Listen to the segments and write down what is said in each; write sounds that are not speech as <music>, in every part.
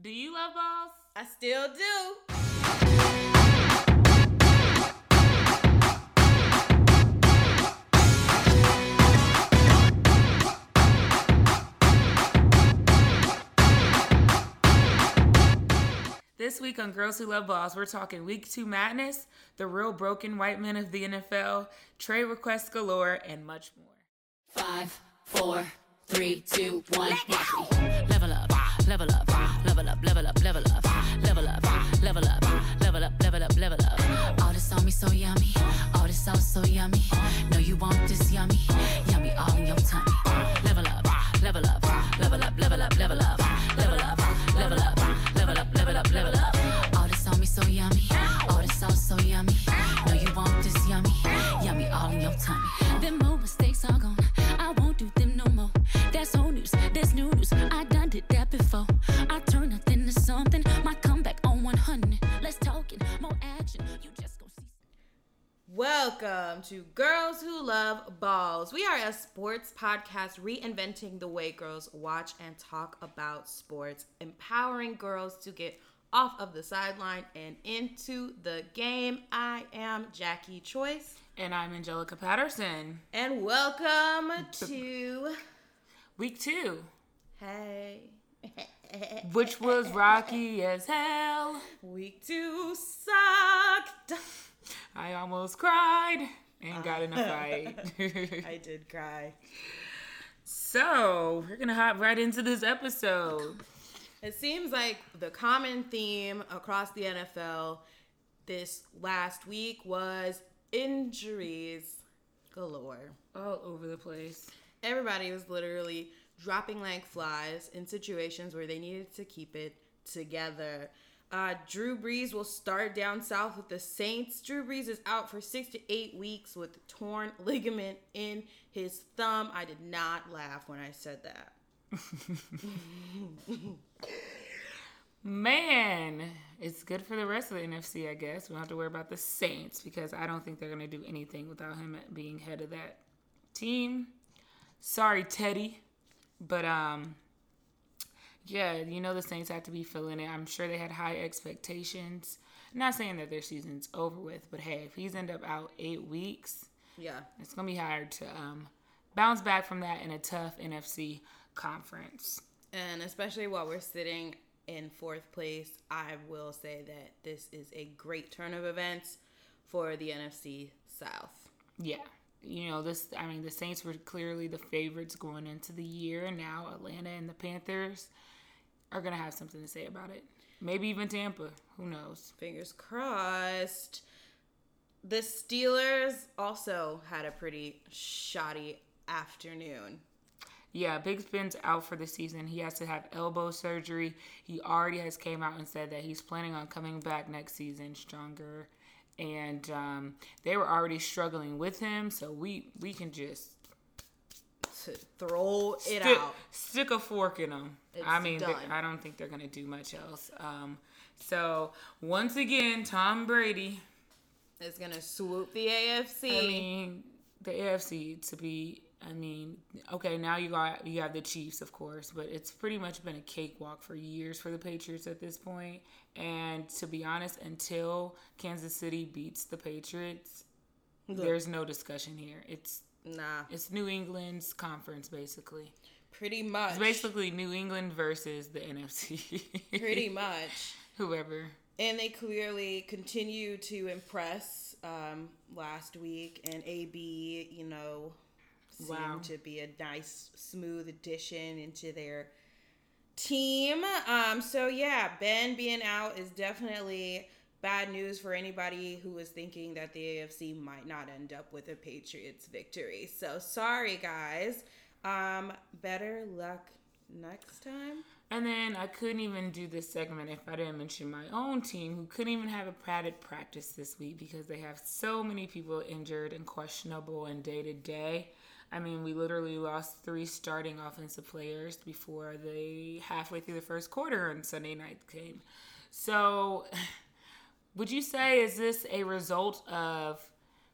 Do you love balls? I still do. This week on Girls Who Love Balls, we're talking week two madness, the real broken white men of the NFL, trade requests galore, and much more. Five, four, three, two, one. Watch me. Level up, level up, level up, level up, level up, level up, level up, level up, level up. To Girls Who Love Balls. We are a sports podcast reinventing the way girls watch and talk about sports, empowering girls to get off of the sideline and into the game. I am Jackie Choice, And I'm Angelica Patterson. and welcome to Week two, Hey. <laughs> which was rocky as hell. Week two sucked. I almost cried and got in a fight. <laughs> I did cry. so, we're going to hop right into this episode. It seems like the common theme across the NFL this last week was injuries galore. All over the place. Everybody was literally dropping like flies in situations where they needed to keep it together. Uh, Drew Brees will start down south with the Saints. Drew Brees is out for six to eight weeks with torn <laughs> ligament in his thumb. I did not laugh when I said that. <laughs> Man, it's good for the rest of the NFC, I guess. We don't have to worry about the Saints because I don't think they're going to do anything without him being head of that team. Sorry, Teddy. But, um, yeah, you know the Saints have to be feeling it. I'm sure they had high expectations. I'm not saying that their season's over with, but hey, if he's end up out eight weeks, Yeah. it's gonna be hard to um, bounce back from that in a tough NFC conference. And especially while we're sitting in fourth place, I will say that this is a great turn of events for the NFC South. Yeah. You know, this I mean the Saints were clearly the favorites going into the year now Atlanta and the Panthers are gonna have something to say about it. Maybe even Tampa. Who knows? Fingers crossed. The Steelers also had a pretty shoddy afternoon. Yeah, Big Ben's out for the season. He has to have elbow surgery. He already has came out and said that he's planning on coming back next season stronger. And um, they were already struggling with him, so we we can just To throw it stick, out. stick a fork in them. It's I mean. I don't think they're gonna do much else. Um, so once again, Tom Brady. is gonna swoop the AFC. I mean, the AFC to be. I mean, okay, now you got you have the Chiefs, of course, but it's pretty much been a cakewalk for years for the Patriots at this point. And to be honest, until Kansas City beats the Patriots, there's no discussion here. It's nah, it's New England's conference basically. pretty much. It's basically New England versus the NFC. pretty <laughs> much. Whoever. And they clearly continue to impress um, last week. And AB, you know, seemed Wow. to be a nice, smooth addition into their team. Um, so, yeah, Ben being out is definitely bad news for anybody who was thinking that the AFC might not end up with a Patriots victory. So, sorry, guys. Um, better luck next time. And then I couldn't even do this segment if I didn't mention my own team, who couldn't even have a padded practice this week because they have so many people injured and questionable and day to day. I mean, we literally lost three starting offensive players before the halfway through the first quarter on Sunday night came. So, <laughs> would you say is this a result of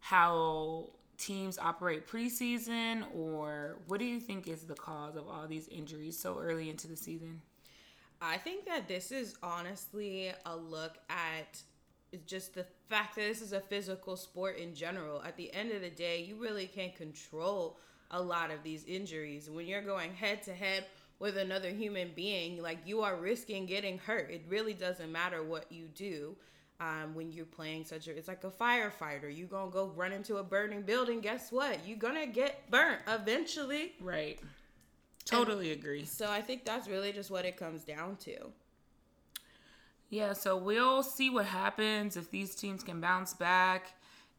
how teams operate preseason, or what do you think is the cause of all these injuries so early into the season? I think that this is honestly a look at just the fact that this is a physical sport in general. At the end of the day, you really can't control a lot of these injuries. When you're going head to head with another human being, like you are risking getting hurt. It really doesn't matter what you do. Um, when you're playing such a, it's like a firefighter. You gonna go run into a burning building. Guess what? You're gonna get burnt eventually. Right. Totally and agree. So I think that's really just what it comes down to. Yeah, so we'll see what happens if these teams can bounce back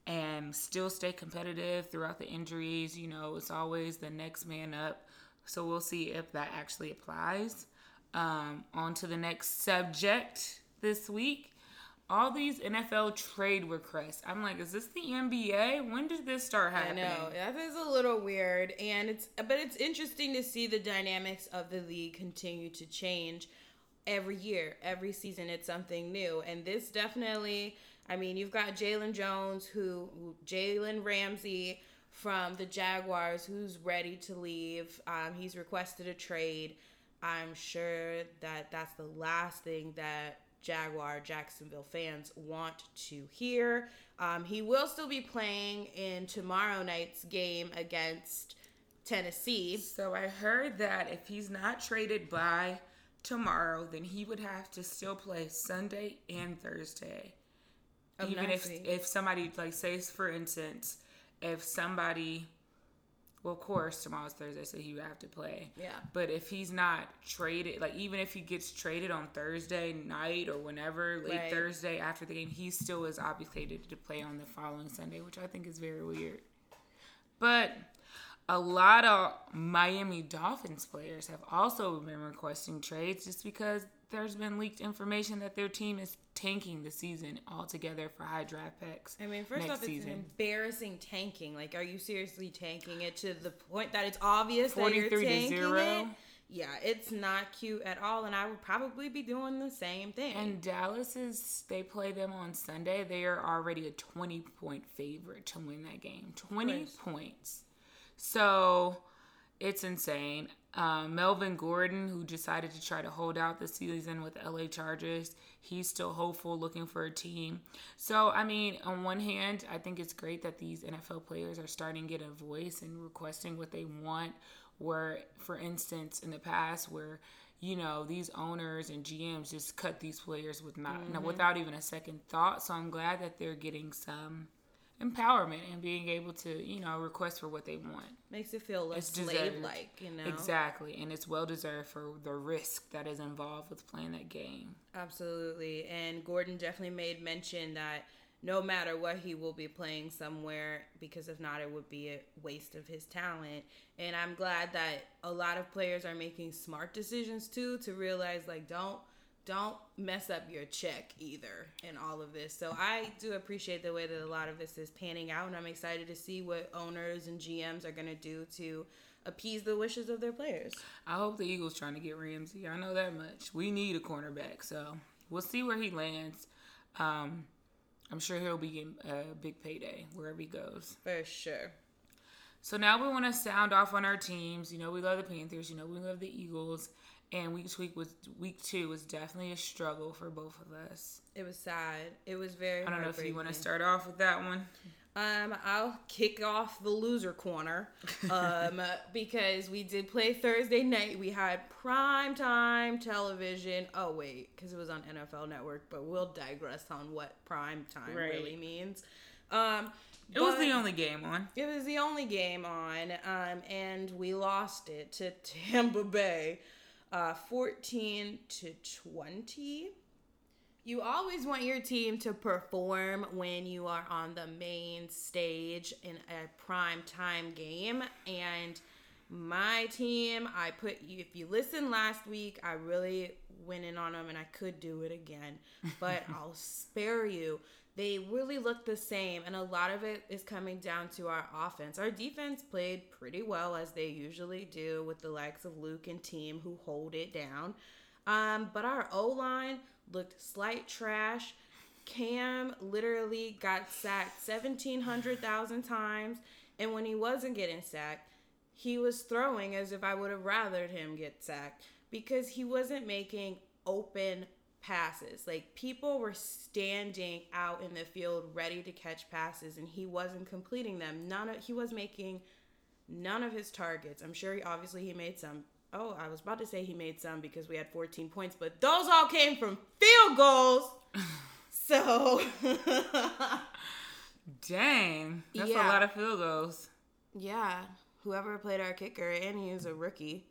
and still stay competitive throughout the injuries. You know, it's always the next man up. So we'll see if that actually applies. Um, on to the next subject this week. All these NFL trade requests. I'm like, is this the NBA? When did this start happening? I know that is a little weird, and it's but it's interesting to see the dynamics of the league continue to change every year, every season. It's something new, and this definitely. I mean, you've got Jalen Jones, who Jalen Ramsey from the Jaguars, who's ready to leave. Um, he's requested a trade. I'm sure that that's the last thing that Jaguar Jacksonville fans want to hear. Um, he will still be playing in tomorrow night's game against Tennessee. So I heard that if he's not traded by tomorrow, then he would have to still play Sunday and Thursday. Oh, Even if if somebody like say for instance, if somebody well, of course, tomorrow's Thursday, so he would have to play. Yeah. But if he's not traded, like even if he gets traded on Thursday night or whenever, late right. Thursday after the game, he still is obligated to play on the following Sunday, which I think is very weird. But a lot of Miami Dolphins players have also been requesting trades just because there's been leaked information that their team is tanking the season altogether for high draft picks. I mean, first off, it's season. an embarrassing tanking. Like, are you seriously tanking it to the point that it's obvious that you're tanking it? Yeah, it's not cute at all, and I would probably be doing the same thing. And Dallas is they play them on Sunday. They are already a twenty point favorite to win that game. Twenty points. So it's insane. Um, Melvin Gordon, who decided to try to hold out the season with LA Chargers, he's still hopeful, looking for a team. So, I mean, on one hand, I think it's great that these NFL players are starting to get a voice and requesting what they want. Where, for instance, in the past, where you know these owners and GMs just cut these players with not mm-hmm. without even a second thought. So I'm glad that they're getting some empowerment and being able to, you know, request for what they want. Makes it feel less slave like, you know. Exactly. And it's well deserved for the risk that is involved with playing that game. Absolutely. And Gordon definitely made mention that no matter what he will be playing somewhere because if not it would be a waste of his talent and i'm glad that a lot of players are making smart decisions too to realize like don't don't mess up your check either in all of this. So I do appreciate the way that a lot of this is panning out, and I'm excited to see what owners and GMs are going to do to appease the wishes of their players. I hope the Eagles trying to get Ramsey. I know that much. We need a cornerback, so we'll see where he lands. Um, I'm sure he'll be getting a big payday wherever he goes. For sure. So now we want to sound off on our teams. You know, we love the Panthers. You know, we love the Eagles and week week was week two was definitely a struggle for both of us. It was sad. It was very. I don't know if you want to start off with that one. Um, I'll kick off the loser corner, um, <laughs> because we did play Thursday night. We had prime time television. Oh wait, because it was on NFL Network, but we'll digress on what prime time right. really means. Um, it was the only game on. It was the only game on, um, and we lost it to Tampa Bay uh, 14 to 20. You always want your team to perform when you are on the main stage in a prime time game. And my team, I put you, if you listened last week, I really went in on them and I could do it again, but <laughs> I'll spare you. They really look the same and a lot of it is coming down to our offense. Our defense played pretty well as they usually do with the likes of luke and team who hold it down. Um, but our o-line looked slight trash. Cam literally got sacked 1700,000 times and when he wasn't getting sacked he was throwing as if i would have rathered him get sacked because he wasn't making open passes. Like people were standing out in the field ready to catch passes and he wasn't completing them. None of he was making none of his targets. I'm sure he obviously he made some. Oh, I was about to say he made some because we had 14 points, but those all came from field goals. <laughs> so Dang, that's Yeah. a lot of field goals. yeah, whoever played our kicker and he was a rookie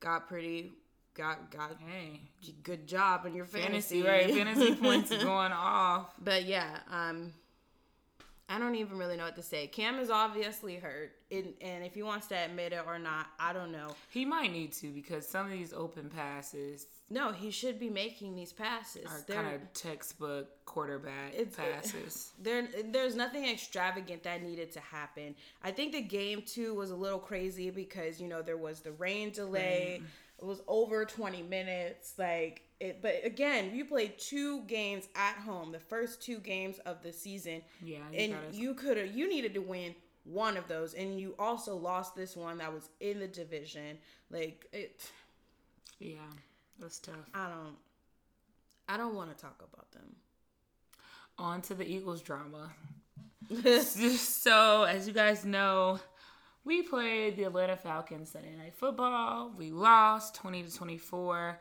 got pretty got got Hey, good job in your fantasy. fantasy, right? Fantasy points <laughs> going off. But yeah, um, I don't even really know what to say. Cam is obviously hurt, and, and if he wants to admit it or not, I don't know. He might need to because some of these open passes No, he should be making these passes. are They're- kind of textbook quarterback It's- passes. <laughs> there there's nothing extravagant that needed to happen. I think the game too was a little crazy because you know there was the rain delay. It was over 20 minutes like it but again, you played two games at home, the first two games of the season. Yeah, you and gotta- you could have you needed to win one of those and you also lost this one that was in the division. Like it yeah, that's tough. I don't I don't want to talk about them. On to the Eagles drama. <laughs> <laughs> so, as you guys know, we played the Atlanta Falcons Sunday Night Football. We lost 20 to 24.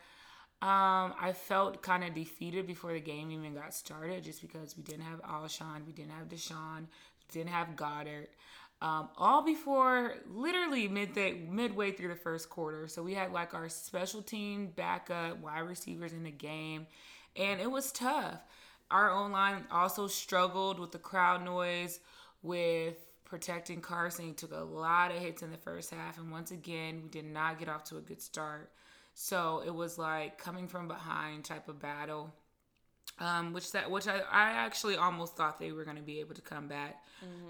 Um, I felt kind of defeated before the game even got started just because we didn't have Alshon, we didn't have DeSean, didn't have Goedert. Um, all before literally midday, midway through the first quarter. So we had like our special team backup wide receivers in the game, and it was tough. Our own line also struggled with the crowd noise, with protecting Carson. He took a lot of hits in the first half, and once again, we did not get off to a good start. So it was like coming from behind type of battle um, which that which I, I actually almost thought they were going to be able to come back.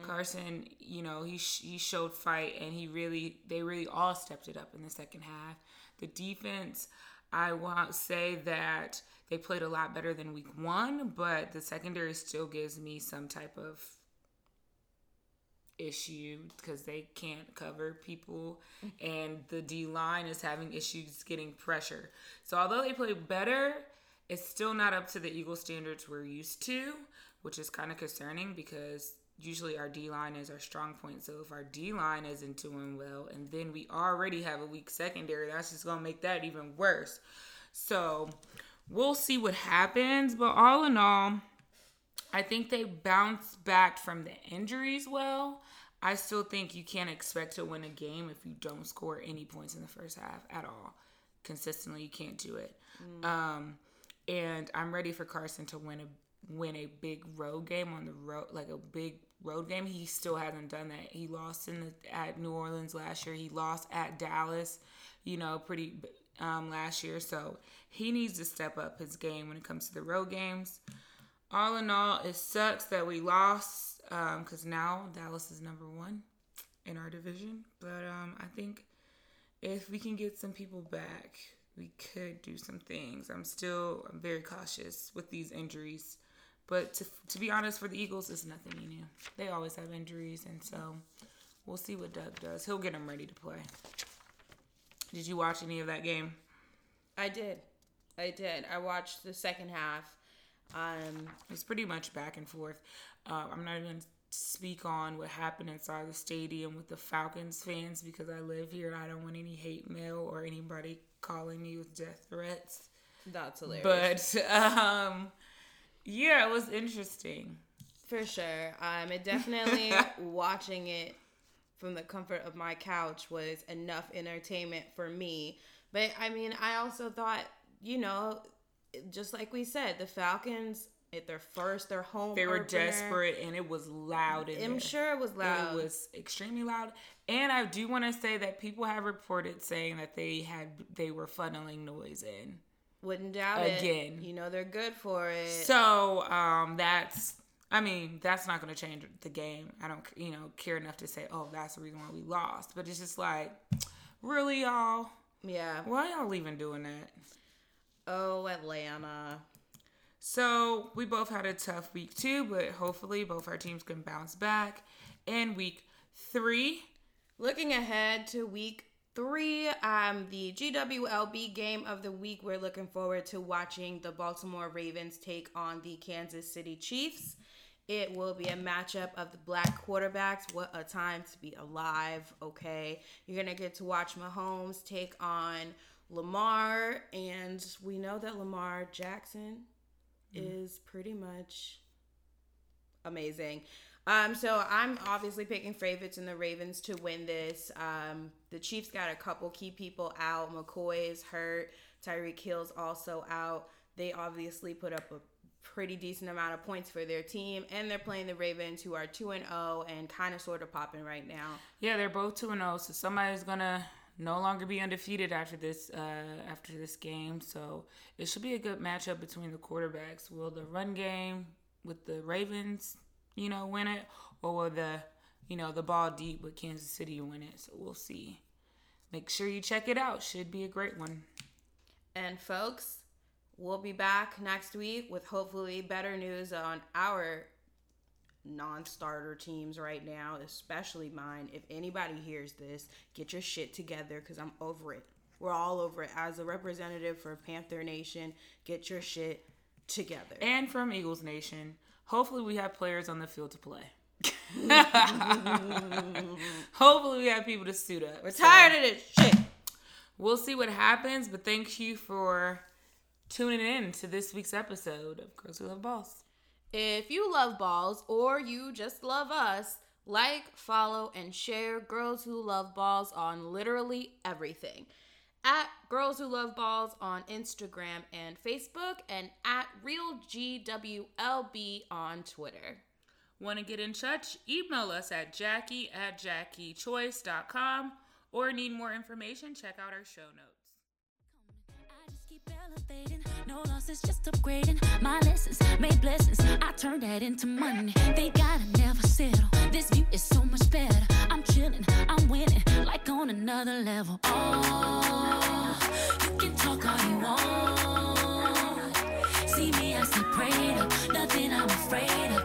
Carson, you know, he sh- he showed fight and he really they really all stepped it up in the second half. The defense, I want to say that they played a lot better than week one, but the secondary still gives me some type of issue because they can't cover people and the D line is having issues getting pressure. So although they play better, it's still not up to the Eagle standards we're used to, which is kind of concerning because usually our D line is our strong point. So if our D line isn't doing well and then we already have a weak secondary, that's just going to make that even worse. So we'll see what happens, but all in all, I think they bounced back from the injuries well. I still think you can't expect to win a game if you don't score any points in the first half at all. Consistently, you can't do it. Um, and I'm ready for Carson to win a win a big road game on the road, like a big road game. He still hasn't done that. He lost in the, at New Orleans last year. He lost at Dallas, you know, pretty um, last year. So he needs to step up his game when it comes to the road games all in all, it sucks that we lost because now Dallas is number one in our division. But um, I think if we can get some people back, we could do some things. I'm still I'm very cautious with these injuries. But to, to be honest, for the Eagles, it's nothing new. They always have injuries, and so we'll see what Doug does. He'll get them ready to play. Did you watch any of that game? I did. I did. I watched the second half. Um, It's pretty much back and forth. Uh, I'm not even speak on what happened inside the stadium with the Falcons fans because I live here and I don't want any hate mail or anybody calling me with death threats. that's hilarious. But um, yeah, it was interesting. For sure. Um, it definitely <laughs> watching it from the comfort of my couch was enough entertainment for me. But I mean, I also thought, you know, just like we said, the Falcons at their first, their home. They were opener, desperate and it was loud. In I'm there. sure it was loud. It was extremely loud, and I do want to say that people have reported saying that they had they were funneling noise in. Wouldn't doubt it. Again. You know they're good for it. So um, that's I mean that's not going to change the game. I don't you know care enough to say oh that's the reason why we lost. But it's just like really y'all yeah. why y'all even doing that? Oh, Atlanta. So we both had a tough week too, but hopefully both our teams can bounce back in week three. Looking ahead to week three, um, the GWLB game of the week. We're looking forward to watching the Baltimore Ravens take on the Kansas City Chiefs. It will be a matchup of the black quarterbacks. What a time to be alive, okay? You're going to get to watch Mahomes take on Lamar, and we know that Lamar Jackson mm. is pretty much amazing. Um, so I'm obviously picking favorites in the Ravens to win this. Um, the Chiefs got a couple key people out. McCoy is hurt. Tyreek Hill's also out. They obviously put up a pretty decent amount of points for their team, and they're playing the Ravens, who are two and zero oh and kind of sort of popping right now. Yeah, they're both two and zero. Oh, so somebody's gonna no longer be undefeated after this uh, after this game. So it should be a good matchup between the quarterbacks. Will the run game with the Ravens you know, win it, or will the, you know, the ball deep with Kansas City win it? So we'll see. Make sure you check it out. Should be a great one. And folks, we'll be back next week with hopefully better news on our non-starter teams right now, especially mine. If anybody hears this, get your shit together cuz I'm over it. We're all over it. As a representative for Panther Nation, get your shit together. And from Eagles Nation, Hopefully, we have players on the field to play. <laughs> <laughs> Hopefully, we have people to suit up. We're tired so, of this shit. We'll see what happens, but thank you for tuning in to this week's episode of Girls Who Love Balls. If you love balls or you just love us, like, follow, and share Girls Who Love Balls on literally everything at Girls Who Love Balls on Instagram and Facebook, and at RealGWLB on Twitter. Want to get in touch? Email us at jackie at jackiechoice.com or need more information? Check out our show notes elevating. No losses, just upgrading. My lessons made blessings. I turn that into money. They gotta never settle. This view is so much better. I'm chilling, I'm winning, like on another level. Oh, you can talk all you want. See me, I stay prayed up. Nothing I'm afraid of.